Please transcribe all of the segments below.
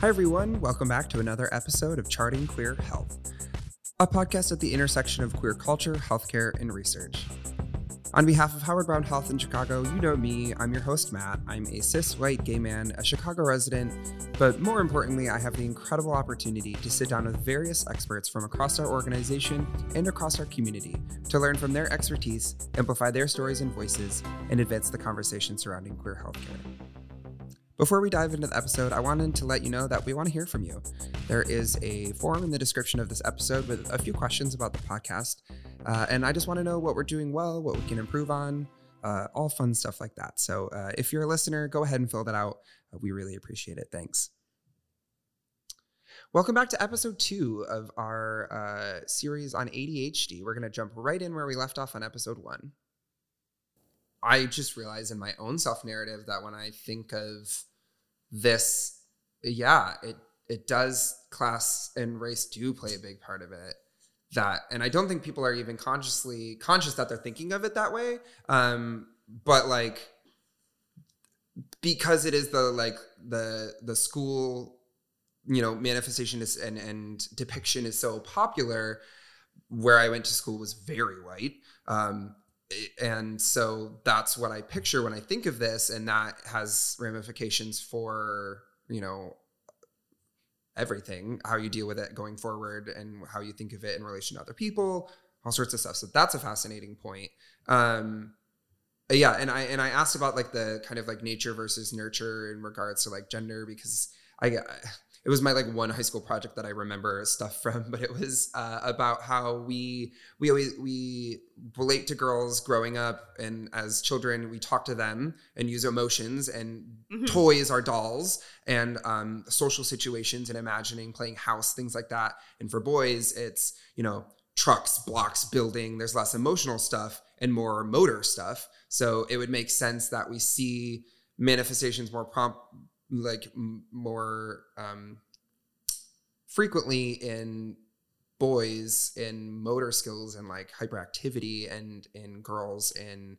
Hi, everyone. Welcome back to another episode of Charting Queer Health, a podcast at the intersection of queer culture, healthcare, and research. On behalf of Howard Brown Health in Chicago, you know me. I'm your host, Matt. I'm a cis white gay man, a Chicago resident, but more importantly, I have the incredible opportunity to sit down with various experts from across our organization and across our community to learn from their expertise, amplify their stories and voices, and advance the conversation surrounding queer healthcare. Before we dive into the episode, I wanted to let you know that we want to hear from you. There is a form in the description of this episode with a few questions about the podcast. Uh, and I just want to know what we're doing well, what we can improve on, uh, all fun stuff like that. So uh, if you're a listener, go ahead and fill that out. Uh, we really appreciate it. Thanks. Welcome back to episode two of our uh, series on ADHD. We're going to jump right in where we left off on episode one. I just realized in my own self narrative that when I think of this, yeah, it it does class and race do play a big part of it. That and I don't think people are even consciously conscious that they're thinking of it that way. Um, but like because it is the like the the school you know manifestation is and and depiction is so popular where i went to school was very white um and so that's what I picture when I think of this, and that has ramifications for you know everything, how you deal with it going forward, and how you think of it in relation to other people, all sorts of stuff. So that's a fascinating point. Um, yeah, and I and I asked about like the kind of like nature versus nurture in regards to like gender because I it was my like one high school project that I remember stuff from, but it was uh, about how we we always we relate to girls growing up, and as children we talk to them and use emotions, and mm-hmm. toys are dolls, and um, social situations, and imagining playing house, things like that. And for boys, it's you know trucks, blocks, building. There's less emotional stuff and more motor stuff. So it would make sense that we see manifestations more prompt like m- more um, frequently in boys in motor skills and like hyperactivity and in girls in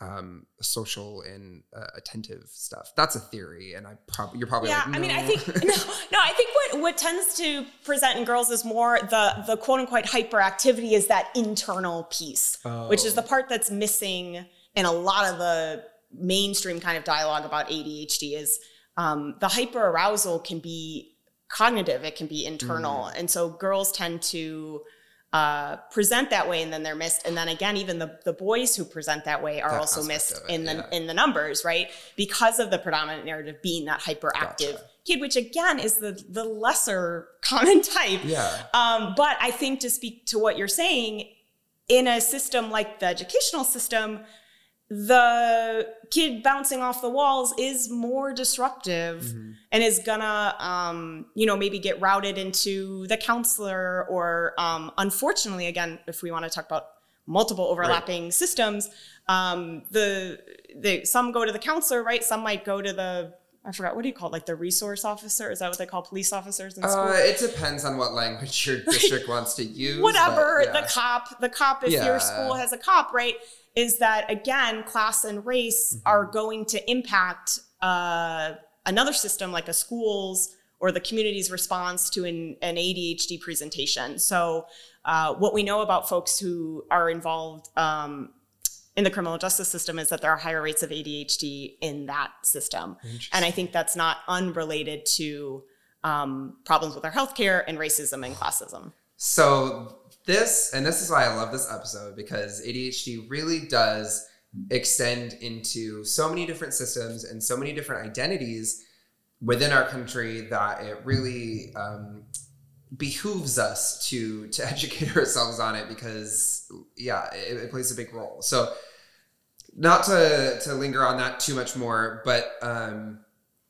um, social and uh, attentive stuff. That's a theory, and I probably you're probably yeah. Like, no. I mean, I think no, no. I think what what tends to present in girls is more the the quote unquote hyperactivity is that internal piece, oh. which is the oh. part that's missing in a lot of the mainstream kind of dialogue about ADHD. Is um, the hyper arousal can be cognitive, it can be internal. Mm. And so girls tend to uh, present that way and then they're missed. And then again, even the, the boys who present that way are that also missed it, in the yeah. in the numbers, right? Because of the predominant narrative being that hyperactive gotcha. kid, which again is the the lesser common type. Yeah. Um, but I think to speak to what you're saying, in a system like the educational system, the kid bouncing off the walls is more disruptive mm-hmm. and is gonna um, you know maybe get routed into the counselor or um, unfortunately again if we want to talk about multiple overlapping right. systems um, the the some go to the counselor right some might go to the I forgot what do you call it? like the resource officer? Is that what they call police officers in school? Uh, it depends on what language your district wants to use. Whatever yeah. the cop, the cop. If yeah. your school has a cop, right? Is that again, class and race mm-hmm. are going to impact uh, another system like a school's or the community's response to an, an ADHD presentation. So, uh, what we know about folks who are involved um, in the criminal justice system is that there are higher rates of ADHD in that system. And I think that's not unrelated to um, problems with our healthcare and racism and classism. So this, and this is why I love this episode because ADHD really does extend into so many different systems and so many different identities within our country that it really um, behooves us to to educate ourselves on it because yeah it, it, plays a big role. So not to to linger on that too much more but um,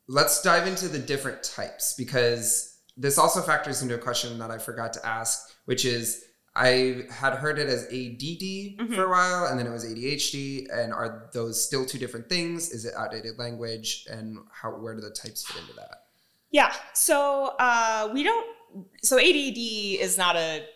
let's dive into the different types because this also factors into a question that i forgot to ask which is I had heard it as ADD mm-hmm. for a while, and then it was ADHD. And are those still two different things? Is it outdated language? And how where do the types fit into that? Yeah. So uh, we don't. So ADD is not a,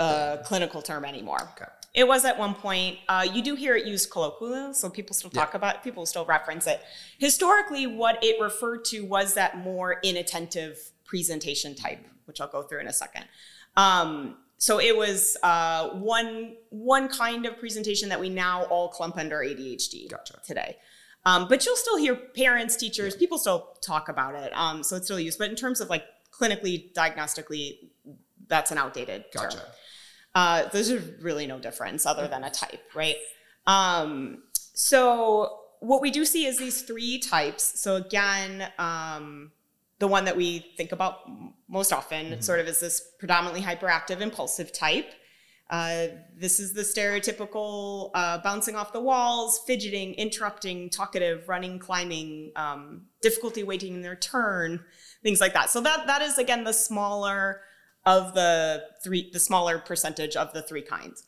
a clinical term anymore. Okay. It was at one point. Uh, you do hear it used colloquially, so people still talk Yeah. about it, people still reference it. Historically, what it referred to was that more inattentive presentation type, which I'll go through in a second. Um, so it was uh, one one kind of presentation that we now all clump under ADHD Gotcha. today. Um, but you'll still hear parents, teachers, people still talk about it. Um, so it's still used. But in terms of like clinically, diagnostically, that's an outdated term. Gotcha. Uh, there's really no difference other than a type, right? Um, so what we do see is these three types. So again, um, the one that we think about most often sort of is this predominantly hyperactive impulsive type. Uh, this is the stereotypical uh, bouncing off the walls, fidgeting, interrupting, talkative, running, climbing, um, difficulty waiting in their turn, things like that. So that that is again the smaller of the three, the smaller percentage of the three kinds.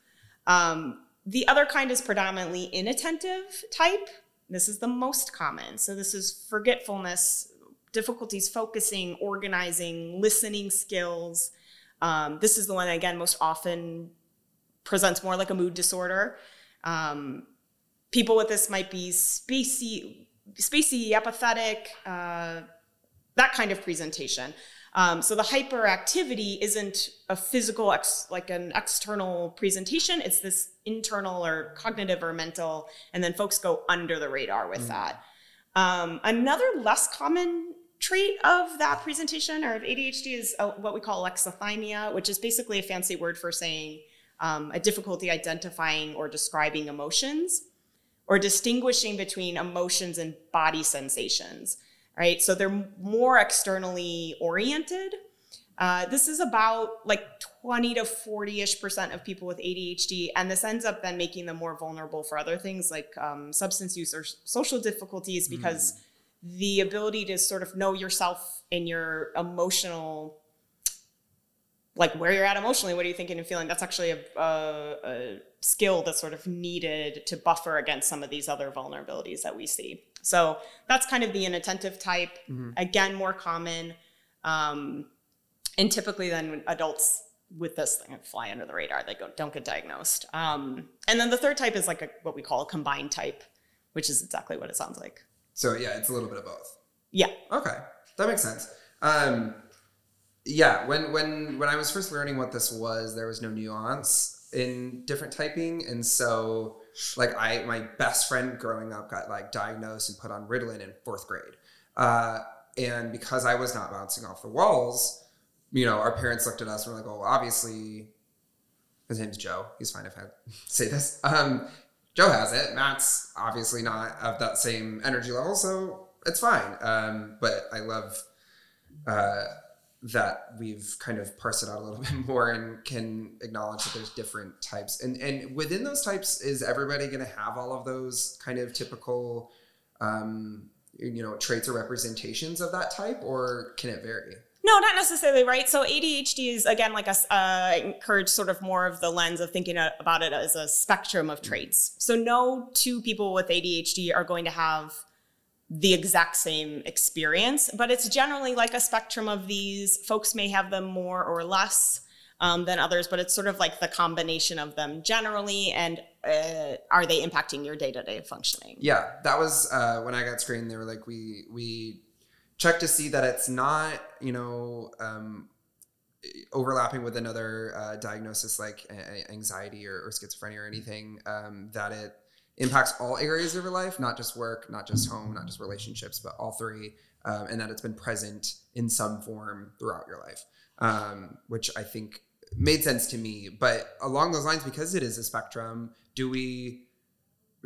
Um, the other kind is predominantly inattentive type. This is the most common. So this is forgetfulness, difficulties focusing, organizing, listening skills. Um, this is the one that, again most often presents more like a mood disorder. Um, people with this might be spacey, spacey, apathetic, uh, that kind of presentation. Um, so the hyperactivity isn't a physical, ex- like an external presentation. It's this internal or cognitive or mental, and then folks go under the radar with that. Um, another less common trait of that presentation or of ADHD is uh, what we call alexithymia, which is basically a fancy word for saying um, a difficulty identifying or describing emotions or distinguishing between emotions and body sensations, right? So they're more externally oriented. Uh, this is about like 20 to 40 ish percent of people with ADHD, and this ends up then making them more vulnerable for other things like um, substance use or social difficulties because the ability to sort of know yourself and your emotional like where you're at emotionally what are you thinking and feeling? That's actually a, a, a skill that's sort of needed to buffer against some of these other vulnerabilities that we see. So that's kind of the inattentive type. Again more common um, and typically then adults with this thing fly under the radar they go, don't get diagnosed. Um, and then the third type is like a, what we call a combined type which is exactly what it sounds like So yeah, it's a little bit of both. yeah Okay, that makes sense. Um, yeah, when when when I was first learning what this was, there was no nuance in different typing, and so like I my best friend growing up got like diagnosed and put on Ritalin in fourth grade, uh, and because I was not bouncing off the walls, you know, our parents looked at us and were like, "Oh, obviously." His name's Joe. He's fine if I say this. Um, Joe has it. Matt's obviously not of that same energy level, so it's fine. Um, but I love uh, that we've kind of parsed it out a little bit more and can acknowledge that there's different types. And and within those types, is everybody going to have all of those kind of typical, um, you know, traits or representations of that type, or can it vary? No, not necessarily, right? So ADHD is again like a uh, encourage sort of more of the lens of thinking about it as a spectrum of traits. So no two people with ADHD are going to have the exact same experience, but it's generally like a spectrum of these. Folks may have them more or less um, than others, but it's sort of like the combination of them generally. And uh, are they impacting your day to day functioning? Yeah, that was uh, when I got screened. They were like, we we check to see that it's not, you know, um, overlapping with another uh, diagnosis like a- anxiety or, or schizophrenia or anything. Um, that it impacts all areas of your life, not just work, not just home, not just relationships, but all three, um, and that it's been present in some form throughout your life, um, which I think made sense to me. But along those lines, because it is a spectrum, do we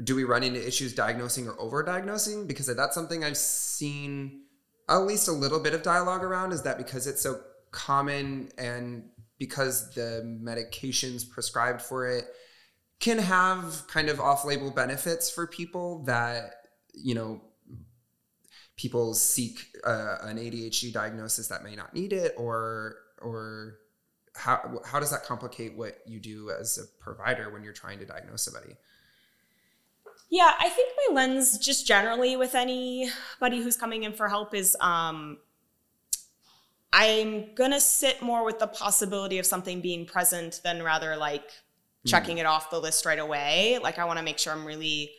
do we run into issues diagnosing or over diagnosing? Because that's something I've seen at least a little bit of dialogue around is that because it's so common and because the medications prescribed for it can have kind of off-label benefits for people that you know people seek uh, an ADHD diagnosis that may not need it or or how how does that complicate what you do as a provider when you're trying to diagnose somebody Yeah, I think my lens just generally with anybody who's coming in for help is um I'm gonna sit more with the possibility of something being present than rather like checking it off the list right away. Like I want to make sure I'm really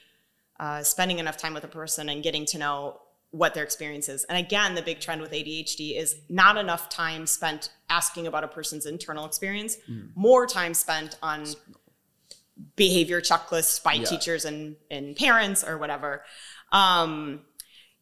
uh, spending enough time with a person and getting to know what their experience is. And again, the big trend with ADHD is not enough time spent asking about a person's internal experience, mm. more time spent on behavior checklists by yeah. teachers and, and parents or whatever. Um,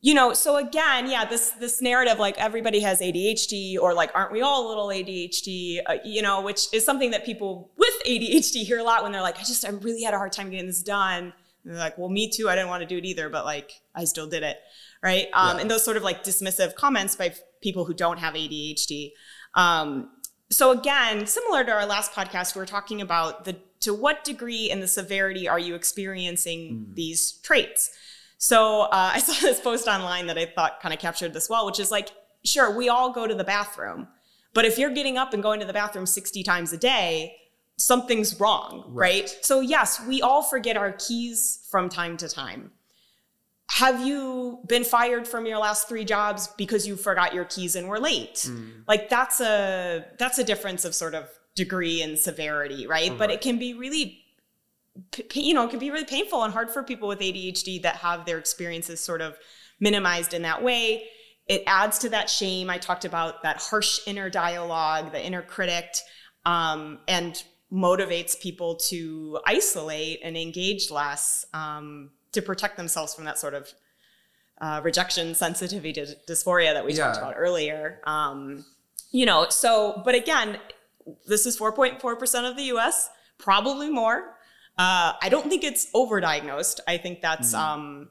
you know, so again, yeah, this this narrative like everybody has ADHD or like aren't we all a little ADHD, uh, you know, which is something that people with ADHD hear a lot when they're like, I just I really had a hard time getting this done. And they're like, well, me too. I didn't want to do it either, but like I still did it, right? Um, yeah. And those sort of like dismissive comments by people who don't have ADHD. Um, so again, similar to our last podcast, we are talking about the to what degree and the severity are you experiencing mm. these traits. So uh, I saw this post online that I thought kind of captured this well, which is like, sure, we all go to the bathroom, but if you're getting up and going to the bathroom 60 times a day, something's wrong, right? right? So, yes, we all forget our keys from time to time. Have you been fired from your last three jobs because you forgot your keys and were late? Mm. Like that's a that's a difference of sort of degree and severity, right? But it can be really you know, it can be really painful and hard for people with ADHD that have their experiences sort of minimized in that way. It adds to that shame. I talked about that harsh inner dialogue, the inner critic, um, and motivates people to isolate and engage less um, to protect themselves from that sort of uh, rejection, sensitivity to dysphoria that we yeah. talked about earlier. Um, you know, so, but again, this is 4.4% of the US, probably more. Uh, I don't think it's overdiagnosed. I think that's mm. um,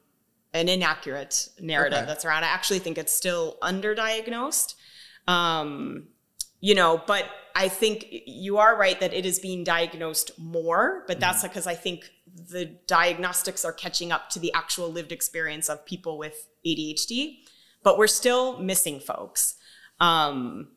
an inaccurate narrative okay. that's around. I actually think it's still underdiagnosed. Um, you know, but I think you are right that it is being diagnosed more, but that's mm. because I think the diagnostics are catching up to the actual lived experience of people with ADHD, but we're still missing folks. Um,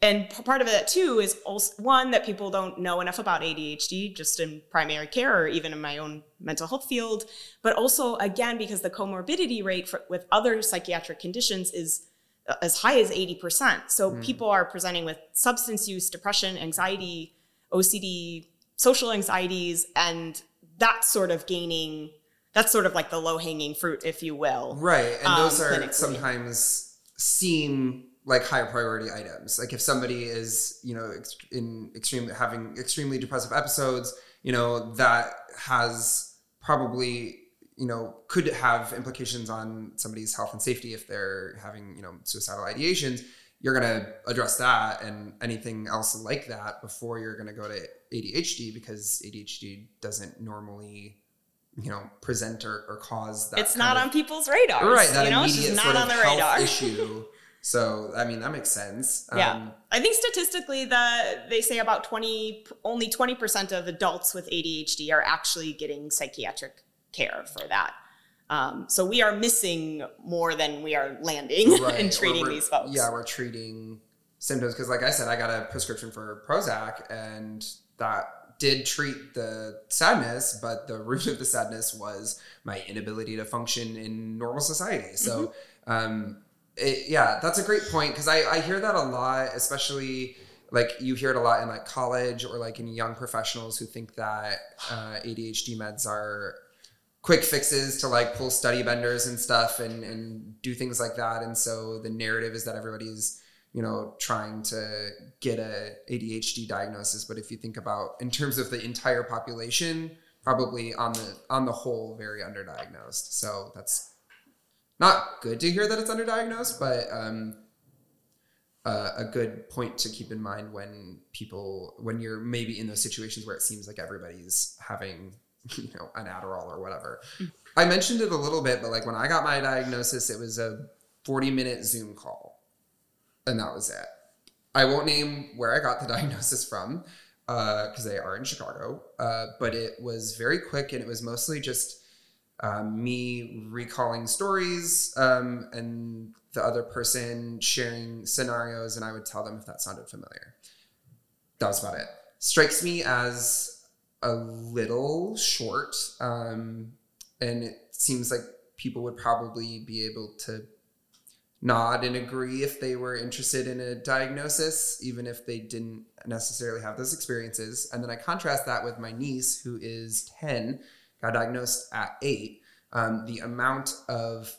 and part of that too is also one that people don't know enough about ADHD just in primary care or even in my own mental health field, but also again because the comorbidity rate for, with other psychiatric conditions is uh, as high as 80%. So mm. people are presenting with substance use, depression, anxiety, OCD, social anxieties and that's sort of gaining that's sort of like the low hanging fruit if you will. Right. And those um, are sometimes seem like higher priority items. Like if somebody is, you know, in extreme having extremely depressive episodes, you know, that has probably, you know, could have implications on somebody's health and safety if they're having, you know, suicidal ideations. You're gonna address that and anything else like that before you're gonna go to ADHD because ADHD doesn't normally you know present or, or cause that it's not of, on people's radar right that you know, immediate sort of health issue So I mean that makes sense. Yeah, um, I think statistically, the they say about twenty, only twenty percent of adults with ADHD are actually getting psychiatric care for that. Um, so we are missing more than we are landing right. in treating these folks. Yeah, we're treating symptoms because, like I said, I got a prescription for Prozac, and that did treat the sadness, but the root of the sadness was my inability to function in normal society. So. Mm-hmm. Um, it, yeah, that's a great point because I, I hear that a lot, especially like you hear it a lot in like college or like in young professionals who think that uh, ADHD meds are quick fixes to like pull study benders and stuff and and do things like that. And so the narrative is that everybody's you know trying to get a ADHD diagnosis, but if you think about in terms of the entire population, probably on the on the whole very underdiagnosed. So that's not good to hear that it's underdiagnosed, but um, uh, a good point to keep in mind when people when you're maybe in those situations where it seems like everybody's having you know an Adderall or whatever. I mentioned it a little bit, but like when I got my diagnosis, it was a 40 minute Zoom call, and that was it. I won't name where I got the diagnosis from because uh, they are in Chicago, uh, but it was very quick and it was mostly just um, me recalling stories um, and the other person sharing scenarios, and I would tell them if that sounded familiar. That was about it. Strikes me as a little short, um, and it seems like people would probably be able to nod and agree if they were interested in a diagnosis, even if they didn't necessarily have those experiences. And then I contrast that with my niece, who is 10, got diagnosed at eight. Um, the amount of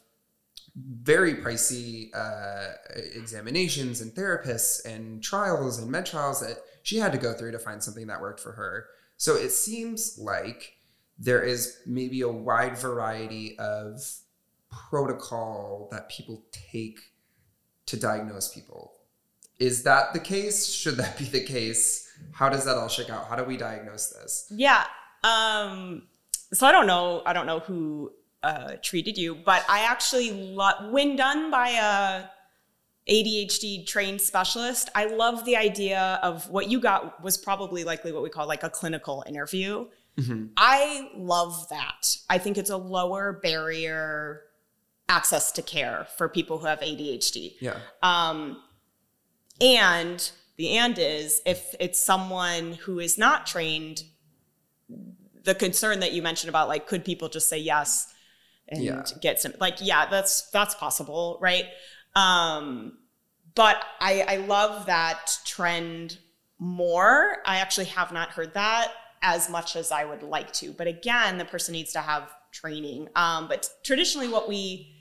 very pricey uh, examinations and therapists and trials and med trials that she had to go through to find something that worked for her. So it seems like there is maybe a wide variety of protocol that people take to diagnose people. Is that the case? Should that be the case? How does that all shake out? How do we diagnose this? Yeah. Um, so I don't know. I don't know who uh, treated you, but I actually when done by a ADHD trained specialist. I love the idea of what you got was probably likely what we call like a clinical interview. Mm-hmm. I love that. I think it's a lower barrier access to care for people who have ADHD. Yeah. Um, and the and is if it's someone who is not trained, the concern that you mentioned about like could people just say yes and yeah. get some like yeah that's that's possible right um but i i love that trend more i actually have not heard that as much as i would like to but again the person needs to have training um but traditionally what we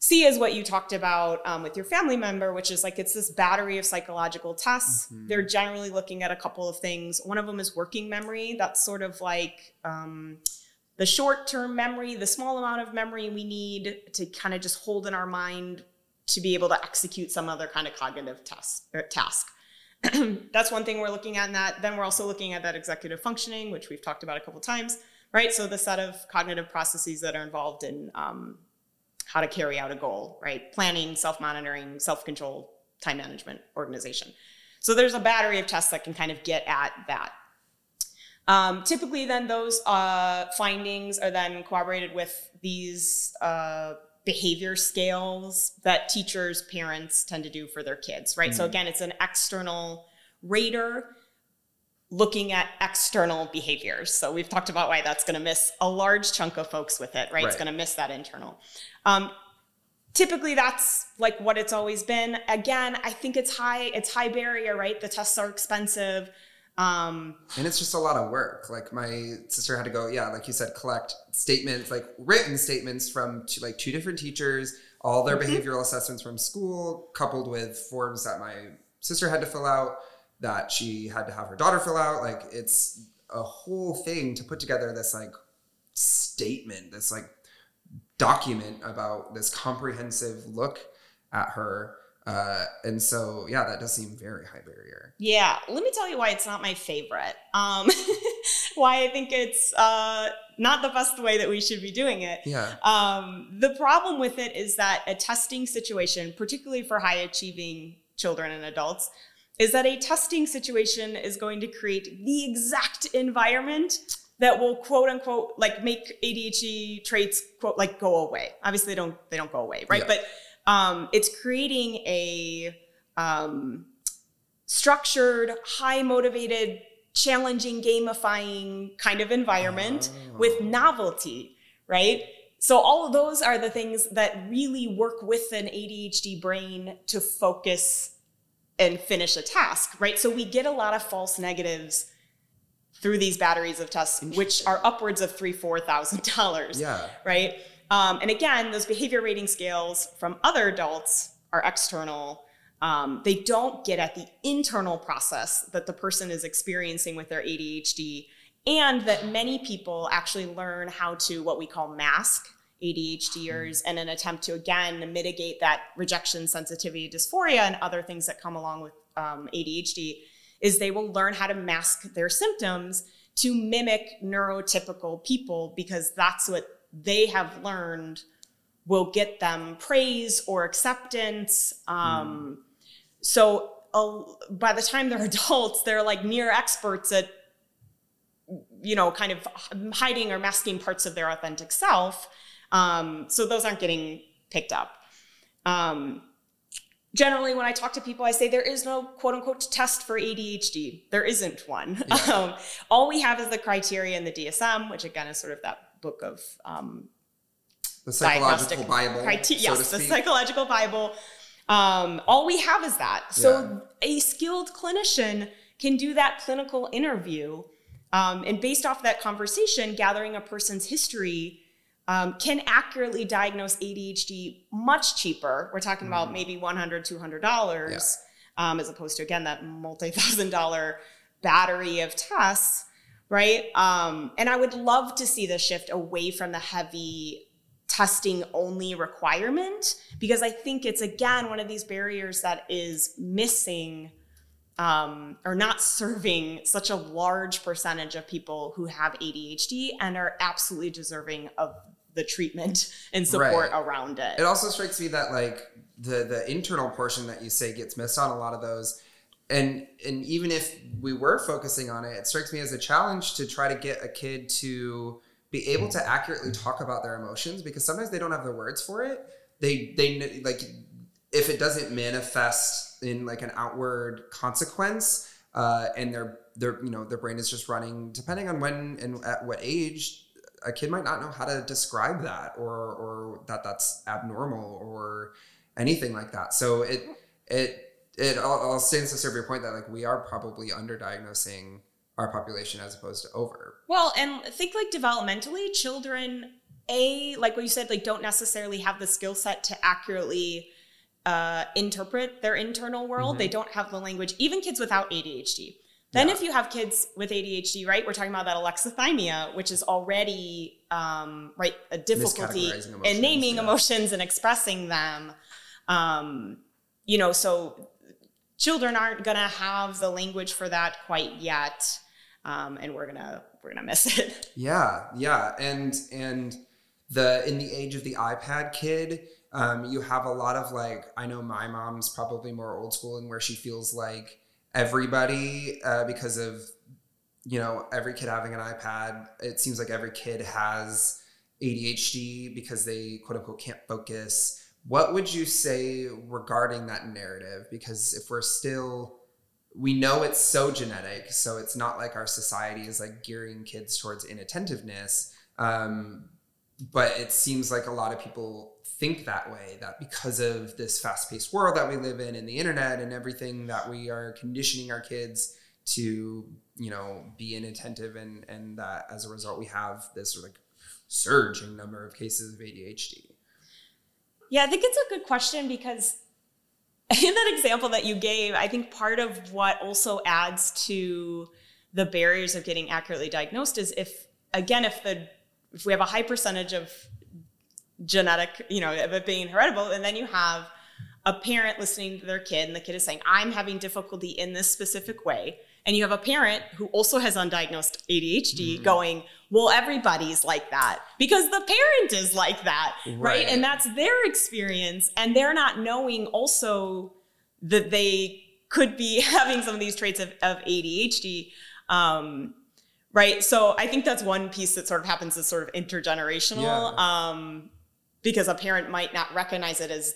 see is what you talked about um, with your family member, which is like it's this battery of psychological tests. Mm-hmm. They're generally looking at a couple of things. One of them is working memory. That's sort of like um, the short term memory, the small amount of memory we need to kind of just hold in our mind to be able to execute some other kind of cognitive task. Er, task. That's one thing we're looking at in that. Then we're also looking at that executive functioning, which we've talked about a couple times, right? So the set of cognitive processes that are involved in um, how to carry out a goal, right? Planning, self monitoring, self control, time management, organization. So there's a battery of tests that can kind of get at that. Um, typically, then those uh, findings are then corroborated with these uh, behavior scales that teachers, parents tend to do for their kids, right? Mm-hmm. So again, it's an external rater looking at external behaviors. So we've talked about why that's going to miss a large chunk of folks with it, right? right. It's going to miss that internal. Um, typically that's like what it's always been. Again, I think it's high, it's high barrier, right? The tests are expensive. Um, and it's just a lot of work. Like my sister had to go, yeah, like you said, collect statements, like written statements from two, like two different teachers, all their mm-hmm. behavioral assessments from school, coupled with forms that my sister had to fill out that she had to have her daughter fill out. Like it's a whole thing to put together this like statement, this like document about this comprehensive look at her. Uh, and so, yeah, that does seem very high barrier. Yeah, let me tell you why it's not my favorite. Um, why I think it's uh, not the best way that we should be doing it. Yeah. Um, the problem with it is that a testing situation, particularly for high achieving children and adults, is that a testing situation is going to create the exact environment that will quote unquote like make ADHD traits quote like go away. Obviously they don't they don't go away, right? Yeah. But um, it's creating a um, structured, high motivated, challenging, gamifying kind of environment oh. with novelty, right? So all of those are the things that really work with an ADHD brain to focus and finish a task, right? So we get a lot of false negatives through these batteries of tests, which are upwards of three, four thousand dollars. Yeah. Right. Um, and again, those behavior rating scales from other adults are external. Um, they don't get at the internal process that the person is experiencing with their ADHD, and that many people actually learn how to what we call mask ADHDers in an attempt to again mitigate that rejection sensitivity dysphoria and other things that come along with um, ADHD is they will learn how to mask their symptoms to mimic neurotypical people because that's what they have learned will get them praise or acceptance. Um, mm. So uh, by the time they're adults, they're like near experts at, you know, kind of hiding or masking parts of their authentic self. Um, so those aren't getting picked up. Um, generally, when I talk to people, I say there is no quote unquote test for ADHD. There isn't one. Yeah. Um, all we have is the criteria in the DSM, which again is sort of that book of um, the psychological Bible. So yes, the psychological Bible. Um, all we have is that. So yeah. a skilled clinician can do that clinical interview. Um, and based off that conversation, gathering a person's history um, can accurately diagnose ADHD much cheaper. We're talking mm. about maybe $100, $200, yeah. um, as opposed to, again, that multi thousand dollar battery of tests, right? Um, and I would love to see the shift away from the heavy testing only requirement because I think it's, again, one of these barriers that is missing. Um, or not serving such a large percentage of people who have ADHD and are absolutely deserving of the treatment and support right. around it. It also strikes me that like the the internal portion that you say gets missed on a lot of those. And and even if we were focusing on it, it strikes me as a challenge to try to get a kid to be able to accurately talk about their emotions because sometimes they don't have the words for it. They they like if it doesn't manifest in like an outward consequence, uh, and their their you know their brain is just running depending on when and at what age a kid might not know how to describe that or or that that's abnormal or anything like that. So it it it all, all stands to serve your point that like we are probably underdiagnosing our population as opposed to over. Well, and think like developmentally, children a like what you said like don't necessarily have the skill set to accurately uh, interpret their internal world. Mm-hmm. They don't have the language. Even kids without ADHD then, yeah. if you have kids with ADHD, right, we're talking about that alexithymia, which is already um, right a difficulty in naming yeah. emotions and expressing them. Um, you know, so children aren't gonna have the language for that quite yet, um, and we're gonna we're gonna miss it. Yeah, yeah, and and the in the age of the iPad kid. Um, you have a lot of like I know my mom's probably more old school and where she feels like everybody uh, because of you know every kid having an ipad it seems like every kid has adhd because they quote unquote can't focus what would you say regarding that narrative? Because if we're still we know it's so genetic so it's not like our society is like gearing kids towards inattentiveness um, but it seems like a lot of people think that way that because of this fast-paced world that we live in and the internet and everything that we are conditioning our kids to you know be inattentive and and that as a result we have this like surging number of cases of ADHD yeah i think it's a good question because in that example that you gave i think part of what also adds to the barriers of getting accurately diagnosed is if again if the if we have a high percentage of genetic, you know, of it being heritable. And then you have a parent listening to their kid, and the kid is saying, I'm having difficulty in this specific way. And you have a parent who also has undiagnosed ADHD mm-hmm. going, Well, everybody's like that because the parent is like that. Right. right. And that's their experience. And they're not knowing also that they could be having some of these traits of, of ADHD. Um, right. So I think that's one piece that sort of happens as sort of intergenerational. Yeah. Um, because a parent might not recognize it as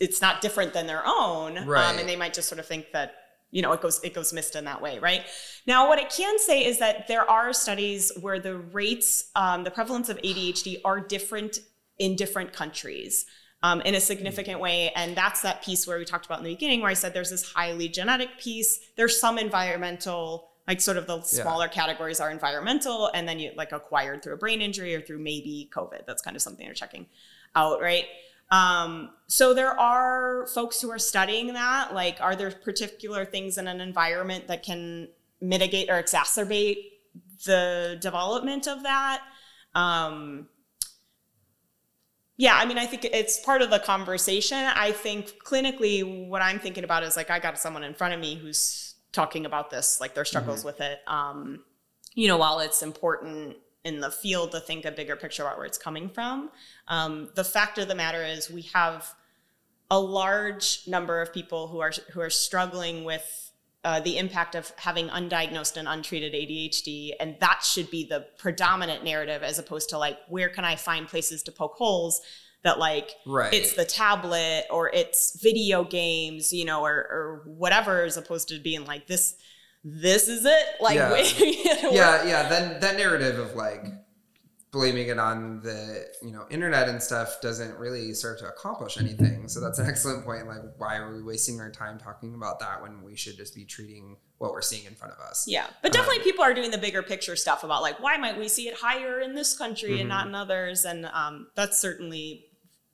it's not different than their own right. um, and they might just sort of think that you know it goes it goes missed in that way right? Now what i can say is that there are studies where the rates um, the prevalence of adhd are different in different countries um, in a significant way. And that's that piece where we talked about in the beginning where i said there's this highly genetic piece. There's some environmental like sort of the smaller yeah. categories are environmental and then you like acquired through a brain injury or through maybe covid. That's kind of something they're checking out right um, so there are folks who are studying that like are there particular things in an environment that can mitigate or exacerbate the development of that um, yeah, I mean, I think it's part of the conversation. I think clinically, what I'm thinking about is like, I got someone in front of me who's talking about this, like their struggles mm-hmm. with it. Um, you know, while it's important in the field to think a bigger picture about where it's coming from, um, the fact of the matter is we have a large number of people who are who are struggling with uh, the impact of having undiagnosed and untreated ADHD, and that should be the predominant narrative as opposed to like where can I find places to poke holes that like right. it's the tablet or it's video games, you know, or, or whatever, as opposed to being like this, this is it. Like, yeah, yeah, yeah. Then that narrative of like blaming it on the you know internet and stuff doesn't really serve to accomplish anything. So that's an excellent point. Like why are we wasting our time talking about that when we should just be treating what we're seeing in front of us? Yeah but definitely um, people are doing the bigger picture stuff about like why might we see it higher in this country mm-hmm. and not in others? And um, that's certainly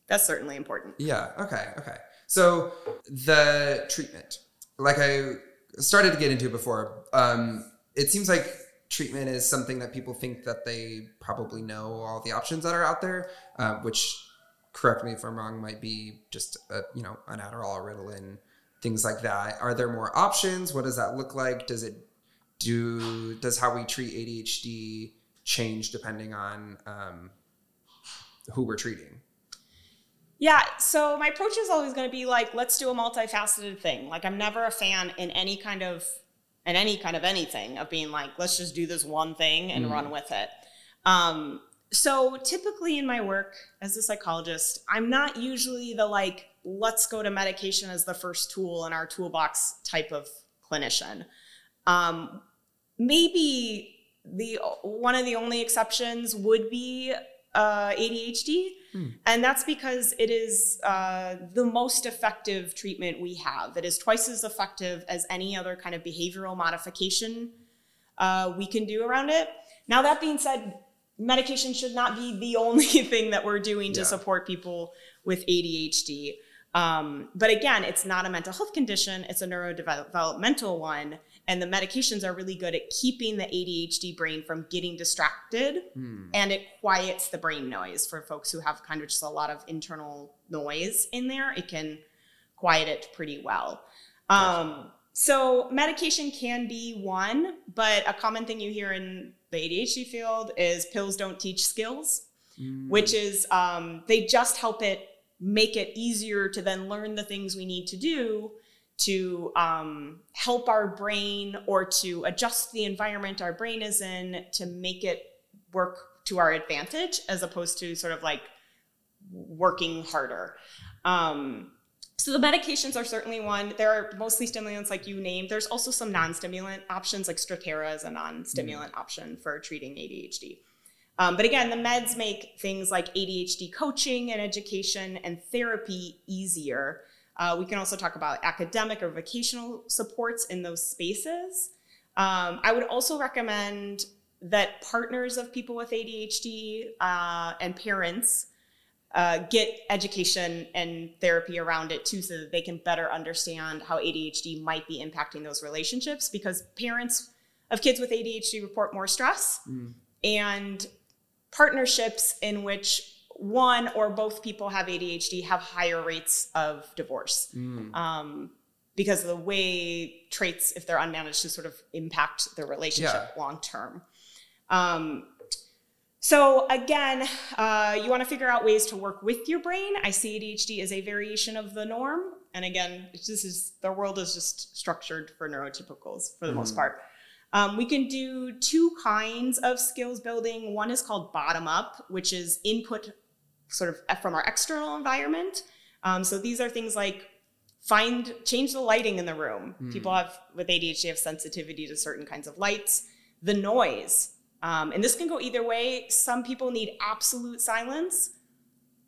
that's certainly important. Yeah okay okay. So the treatment. Like i started to get into before um, it seems like treatment is something that people think that they probably know all the options that are out there, uh, which, correct me if I'm wrong, might be just a, you know an Adderall, Ritalin, things like that. Are there more options? What does that look like? Does it do? Does how we treat ADHD change depending on um, who we're treating? Yeah, so my approach is always going to be like, let's do a multifaceted thing. Like, I'm never a fan in any kind of in any kind of anything of being like, let's just do this one thing and mm. run with it. Um, so typically in my work as a psychologist, I'm not usually the like, let's go to medication as the first tool in our toolbox type of clinician. Um, maybe the one of the only exceptions would be uh, ADHD. Hmm. And that's because it is uh, the most effective treatment we have. It is twice as effective as any other kind of behavioral modification uh, we can do around it. Now, that being said, medication should not be the only thing that we're doing to support people with ADHD. Um, but again, it's not a mental health condition, it's a neurodevelopmental one. And the medications are really good at keeping the ADHD brain from getting distracted mm. and it quiets the brain noise for folks who have kind of just a lot of internal noise in there. It can quiet it pretty well. Um, so, medication can be one, but a common thing you hear in the ADHD field is pills don't teach skills, mm. which is um, they just help it make it easier to then learn the things we need to do to um, help our brain or to adjust the environment our brain is in to make it work to our advantage as opposed to sort of like working harder. Um, so the medications are certainly one. There are mostly stimulants like you named. There's also some non-stimulant options like Strattera is a non-stimulant mm. option for treating ADHD. Um, but again, the meds make things like ADHD coaching and education and therapy easier uh, we can also talk about academic or vocational supports in those spaces. Um, I would also recommend that partners of people with ADHD uh, and parents uh, get education and therapy around it too, so that they can better understand how ADHD might be impacting those relationships. Because parents of kids with ADHD report more stress, mm. and partnerships in which one or both people have ADHD have higher rates of divorce. Mm. Um, because of the way traits, if they're unmanaged, to sort of impact the relationship yeah. long term. Um, so again, uh, you want to figure out ways to work with your brain. I see ADHD as a variation of the norm, and again, this is the world is just structured for neurotypicals for the mm. most part. Um, we can do two kinds of skills building. One is called bottom up, which is input sort of from our external environment. Um, so these are things like find change the lighting in the room. Mm. People have with ADHD have sensitivity to certain kinds of lights. The noise, um, and this can go either way. Some people need absolute silence,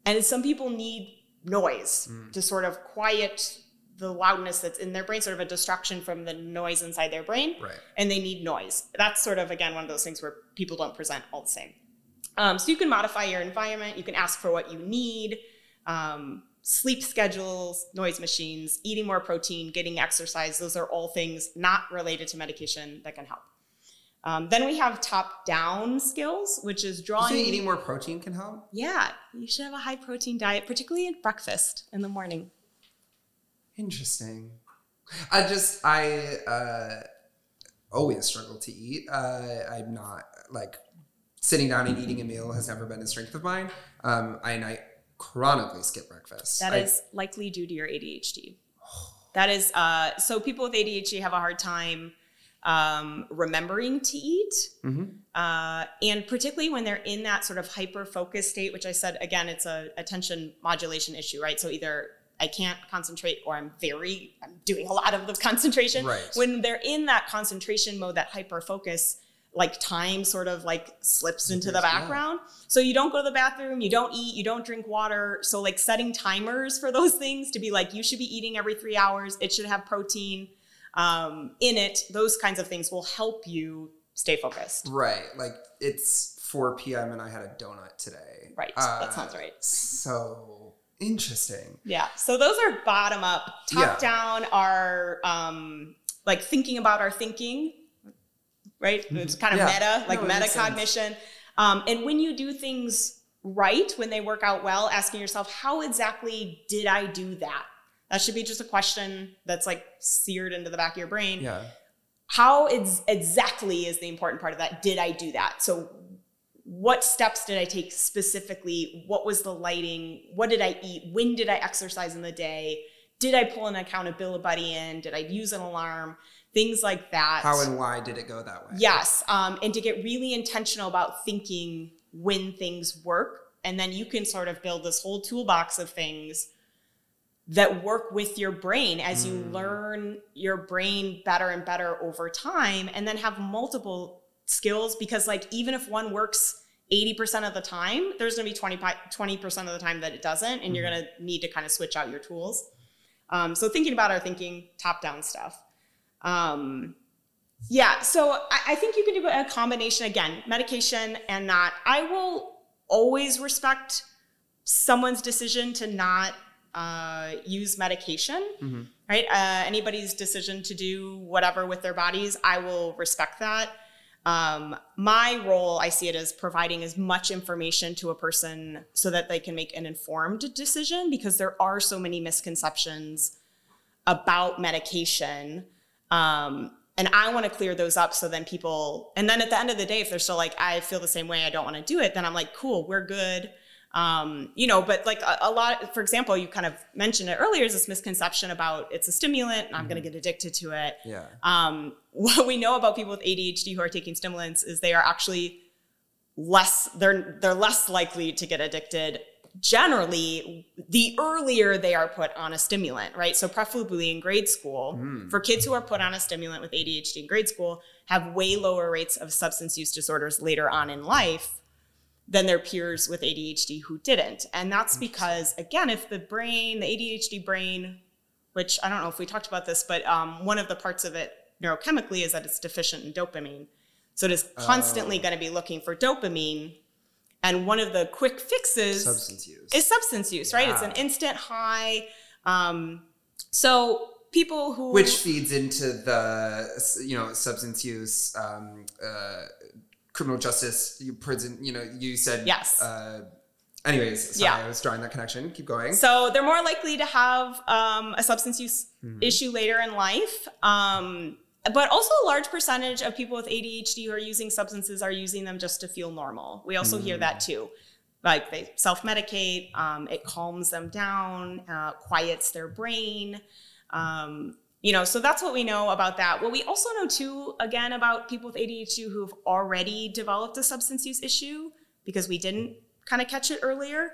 and some people need noise mm. to sort of quiet the loudness that's in their brain, sort of a distraction from the noise inside their brain. Right. And they need noise. That's sort of again one of those things where people don't present all the same. Um, so you can modify your environment. You can ask for what you need. Um, sleep schedules, noise machines, eating more protein, getting exercise. Those are all things not related to medication that can help. Um, then we have top down skills, which is drawing. Eating more protein can help? Yeah, you should have a high protein diet, particularly at breakfast in the morning. Interesting. I just, I uh, always struggle to eat. Uh, I'm not like sitting down and eating a meal has never been a strength of mine. Um, I, and I chronically skip breakfast. That I, is likely due to your ADHD. That is uh, so people with ADHD have a hard time um, remembering to eat, mm-hmm. uh, and particularly when they're in that sort of hyper focused state, which I said again, it's a attention modulation issue, right? So either I can't concentrate or I'm very I'm doing a lot of the concentration. Right. When they're in that concentration mode, that hyper focus, like time sort of like slips into the Yeah. background. So you don't go to the bathroom, you don't eat, you don't drink water. So like setting timers for those things to be like you should be eating every three hours. It should have protein um, in it. Those kinds of things will help you stay focused. Right. Like it's 4 p.m. and I had a donut today. Right. Uh, that sounds right. So interesting. Yeah. So those are bottom up. Top Yeah. down are um, like thinking about our thinking, right? It's kind of Mm-hmm. Yeah. meta, like No, metacognition. Um, and when you do things right, when they work out well, asking yourself, how exactly did I do that? That should be just a question that's like seared into the back of your brain. Yeah. How exactly is the important part of that? Did I do that? So, what steps did I take specifically? What was the lighting? What did I eat? When did I exercise in the day? Did I pull an accountability buddy in? Did I use an alarm? Things like that. How and why did it go that way? Yes. Um, and to get really intentional about thinking when things work. And then you can sort of build this whole toolbox of things that work with your brain as you Mm. learn your brain better and better over time and then have multiple skills because like even if one works 80% of the time there's going to be 20, 20% of the time that it doesn't and you're Mm-hmm. going to need to kind of switch out your tools um, so thinking about our thinking top down stuff um, yeah, so I, I think you can do a combination again, medication and not. I will always respect someone's decision to not uh, use medication, Mhm. right? Uh, anybody's decision to do whatever with their bodies, I will respect that. Um, my role, I see it as providing as much information to a person so that they can make an informed decision because there are so many misconceptions about medication. Um, and I want to clear those up so then people, and then at the end of the day, if they're still like, I feel the same way, I don't want to do it, then I'm like, cool, we're good. Um, you know, but like a, a lot, for example, you kind of mentioned it earlier, is this misconception about it's a stimulant and I'm going to get addicted to it. Yeah. Um, what we know about people with ADHD who are taking stimulants is they are actually less they're they're less likely to get addicted generally the earlier they are put on a stimulant right so preferably in grade school Mm. for kids who are put on a stimulant with ADHD in grade school have way lower rates of substance use disorders later on in life than their peers with ADHD who didn't and that's because again if the brain the ADHD brain which I don't know if we talked about this, but um, one of the parts of it neurochemically is that it's deficient in dopamine. So it is constantly Oh. going to be looking for dopamine. And one of the quick fixes Substance use. is substance use, right? It's an instant high. Um, so people who which feeds into the you know substance use um, uh, criminal justice you prison you know you said Yes. uh, anyways sorry Yeah. i was drawing that connection keep going So they're more likely to have um, a substance use Mhm. issue later in life. Um, but also a large percentage of people with ADHD who are using substances are using them just to feel normal. We also hear that too. Like they self-medicate, um, it calms them down, uh, quiets their brain. Um, you know, so that's what we know about that. What we also know too, again, about people with ADHD who've already developed a substance use issue because we didn't kind of catch it earlier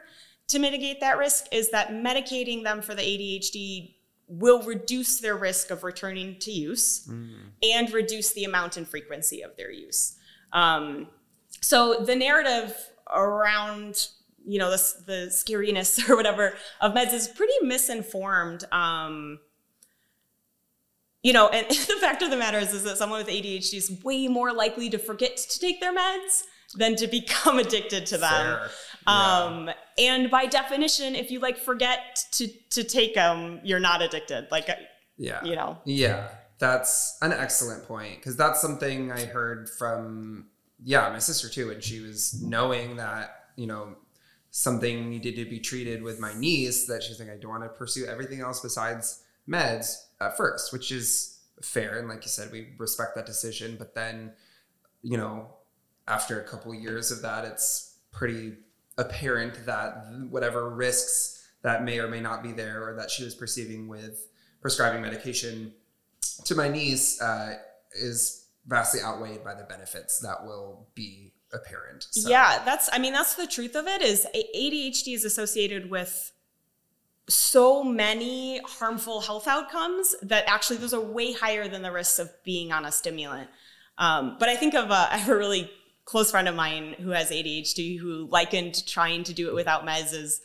to mitigate that risk is that medicating them for the ADHD will reduce their risk of returning to use Mm. and reduce the amount and frequency of their use. Um, so the narrative around you know the, the scariness or whatever of meds is pretty misinformed. Um, you know, and the fact of the matter is, is that someone with ADHD is way more likely to forget to take their meds than to become addicted to them. Um, and by definition, if you like forget to to take them, you're not addicted. Like, yeah. you know, Yeah, that's an excellent point because that's something I heard from yeah my sister too, and she was knowing that you know something needed to be treated with my niece that she's like I don't want to pursue everything else besides meds at first, which is fair and like you said we respect that decision, but then you know after a couple years of that, it's pretty apparent that whatever risks that may or may not be there or that she was perceiving with prescribing medication to my niece uh, is vastly outweighed by the benefits that will be apparent. So, yeah, that's. I mean, that's the truth of it. Is ADHD is associated with so many harmful health outcomes that actually those are way higher than the risks of being on a stimulant. Um, but I think of a, I have a really close friend of mine who has ADHD who likened trying to do it without meds as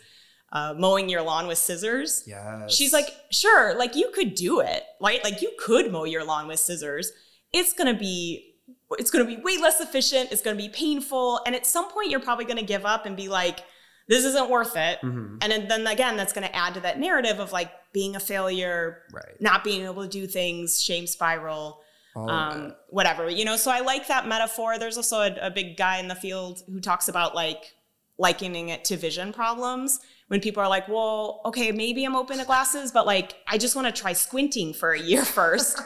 uh, mowing your lawn with scissors. Yes. She's like, sure, like you could do it, right? Like you could mow your lawn with scissors. It's gonna be it's going to be way less efficient. It's going to be painful. And at some point, you're probably going to give up and be like, this isn't worth it. Mhm. And then again, that's going to add to that narrative of like being a failure, right. not being able to do things, shame spiral, um, whatever. You know, so I like that metaphor. There's also a, a big guy in the field who talks about like likening it to vision problems. When people are like, well, okay, maybe I'm open to glasses, but like, I just want to try squinting for a year first.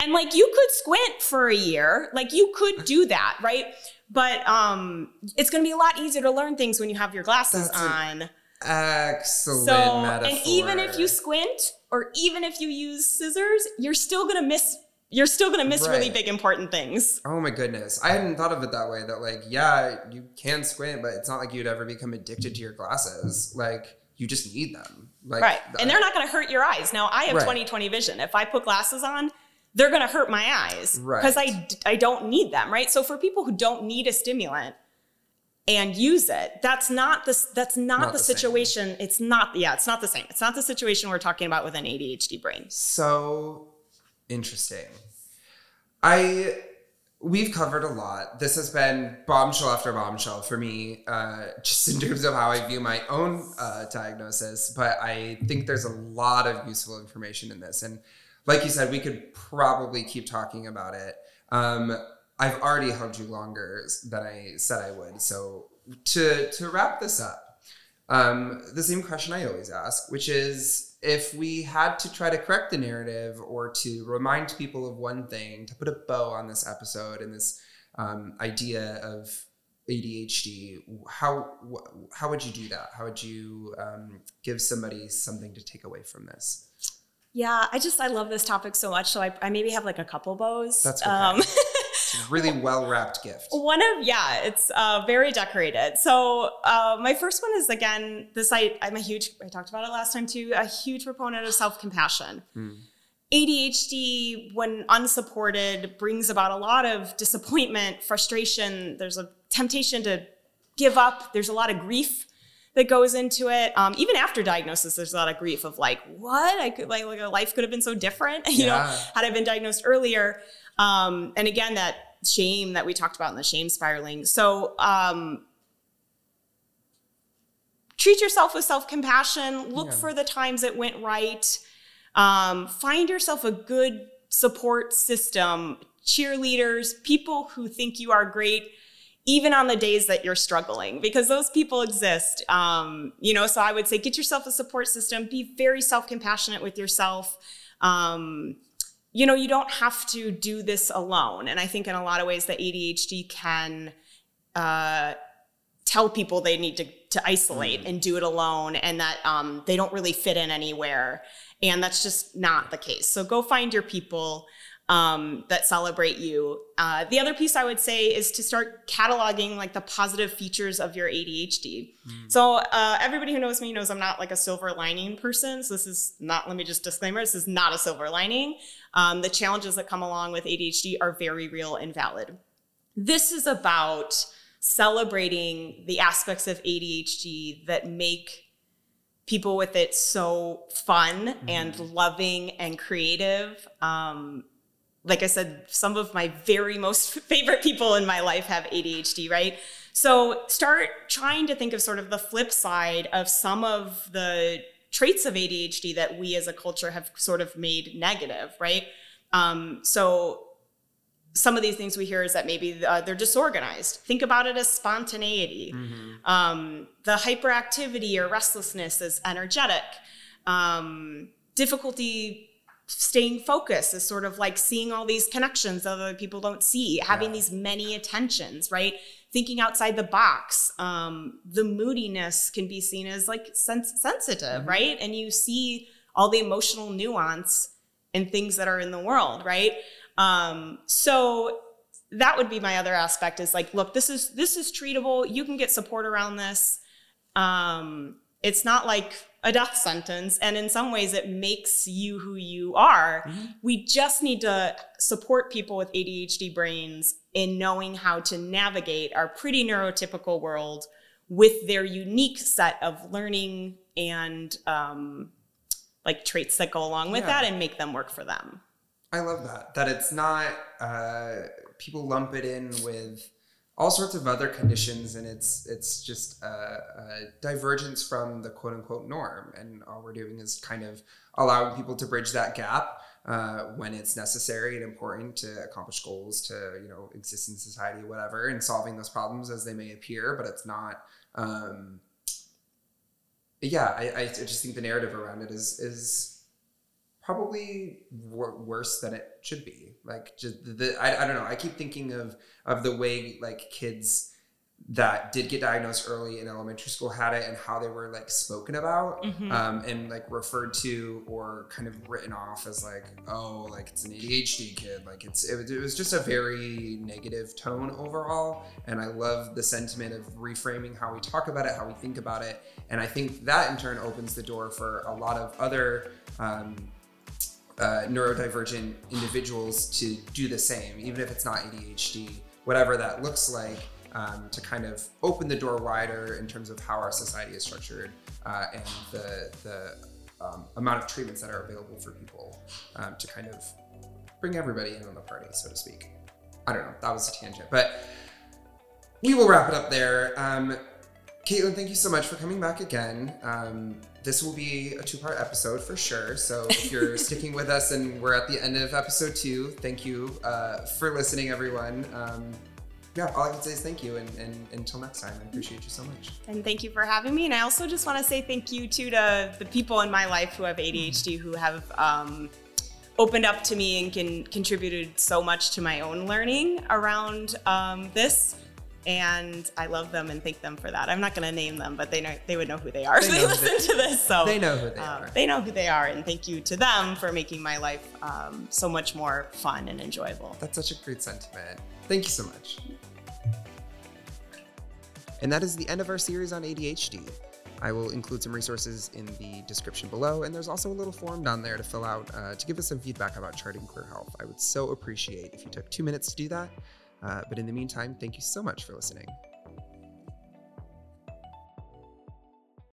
and like, you could squint for a year. Like, you could do that, right? But um, it's going to be a lot easier to learn things when you have your glasses That's on. Excellent So, metaphor. and even if you squint or even if you use scissors, you're still gonna miss. You're still gonna miss really big important things. Oh my goodness. I hadn't thought of it that way that like, yeah, you can squint, but it's not like you'd ever become addicted to your glasses. Like you just need them. Like right. that- And they're not gonna hurt your eyes. Now I have Right. 20/20 vision. If I put glasses on, they're gonna hurt my eyes Right. because I don't need them. Right. So for people who don't need a stimulant and use it, that's not the that's not, Not the, the same. situation. It's not yeah. It's not the same. It's not the situation we're talking about with an ADHD brain. so interesting. I we've covered a lot. This has been bombshell after bombshell for me, uh, just in terms of how I view my own uh, diagnosis. But I think there's a lot of useful information in this, and like you said, we could probably keep talking about it. Um, I've already held you longer than I said I would. So to to wrap this up, um, the same question I always ask, which is if we had to try to correct the narrative or to remind people of one thing, to put a bow on this episode and this um, idea of ADHD, how how would you do that? How would you um, give somebody something to take away from this? Yeah, I just I love this topic so much. So I, I maybe have like a couple bows. That's okay. Um, It's a really well wrapped gift. one of yeah, it's uh, very decorated. So uh, my first one is again this. I I'm a huge. I talked about it last time too. A huge proponent of self compassion. Hmm. ADHD, when unsupported, brings about a lot of disappointment, frustration. There's a temptation to give up. There's a lot of grief that goes into it. Um, even after diagnosis, there's a lot of grief of like, what? I could like, like a life could have been so different, you know, had I been diagnosed earlier. Um, and again, that shame that we talked about in the shame spiraling. So um, treat yourself with self compassion. Look Yeah. for the times it went right. Um, find yourself a good support system, cheerleaders, people who think you are great, even on the days that you're struggling, because those people exist. Um, you know, so I would say get yourself a support system, be very self compassionate with yourself. Um, you know, you don't have to do this alone. And I think in a lot of ways, that ADHD can uh, tell people they need to, to isolate and do it alone and that um, they don't really fit in anywhere. And that's just not the case. So go find your people um, that celebrate you. Uh, the other piece I would say is to start cataloging like the positive features of your ADHD. So uh, everybody who knows me knows I'm not like a silver lining person. So this is not, let me just disclaimer, this is not a silver lining. Um, the challenges that come along with ADHD are very real and valid. This is about celebrating the aspects of ADHD that make people with it so fun and loving and creative. Um, like I said, some of my very most favorite people in my life have ADHD, right? So start trying to think of sort of the flip side of some of the traits of ADHD that we as a culture have sort of made negative, right? Um, so some of these things we hear is that maybe uh, they're disorganized. Think about it as spontaneity. Um, the hyperactivity or restlessness is energetic. Um, difficulty staying focused is sort of like seeing all these connections that other people don't see, having Yeah. these many attentions, right? Thinking outside the box. Um, the moodiness can be seen as like sens- sensitive, right? And you see all the emotional nuance and things that are in the world, right? Um, so that would be my other aspect is like, look, this is this is treatable. You can get support around this. Um, it's not like a death sentence. And in some ways, it makes you who you are. Mm-hmm. We just need to support people with ADHD brains in knowing how to navigate our pretty neurotypical world with their unique set of learning and um, like traits that go along with yeah. that and make them work for them. I love that. That it's not, uh, people lump it in with all sorts of other conditions and it's it's just a, a, divergence from the quote unquote norm and all we're doing is kind of allowing people to bridge that gap uh, when it's necessary and important to accomplish goals to you know exist in society whatever and solving those problems as they may appear but it's not um, yeah I, I just think the narrative around it is is probably wor- worse than it should be. Like just the, I, I don't know. I keep thinking of of the way like kids that did get diagnosed early in elementary school had it and how they were like spoken about mm-hmm. um, and like referred to or kind of written off as like oh like it's an ADHD kid like it's it, it was just a very negative tone overall and I love the sentiment of reframing how we talk about it how we think about it and I think that in turn opens the door for a lot of other um, uh, neurodivergent individuals to do the same, even if it's not ADHD, whatever that looks like, um, to kind of open the door wider in terms of how our society is structured uh, and the, the um, amount of treatments that are available for people um, to kind of bring everybody in on the party, so to speak. I don't know, that was a tangent, but we will wrap it up there. Caitlin, thank you so much for coming back again. Um, this will be a two part episode for sure. So if you're sticking with us and we're at the end of episode two, thank you uh, for listening, everyone. Um, yeah, all I can say is thank you. And, and, until next time, I appreciate you so much. And thank you for having me. And I also just want to say thank you too to the people in my life who have ADHD who have um, opened up to me and can contributed so much to my own learning around um, this and I love them and thank them for that. I'm not going to name them, but they know they would know who they are. They so they listen they, to this, so they know who they um, are. They know who they are, and thank you to them for making my life um, so much more fun and enjoyable. That's such a great sentiment. Thank you so much. And that is the end of our series on ADHD. I will include some resources in the description below, and there's also a little form down there to fill out uh, to give us some feedback about charting queer health. I would so appreciate if you took two minutes to do that. Uh, but in the meantime, thank you so much for listening.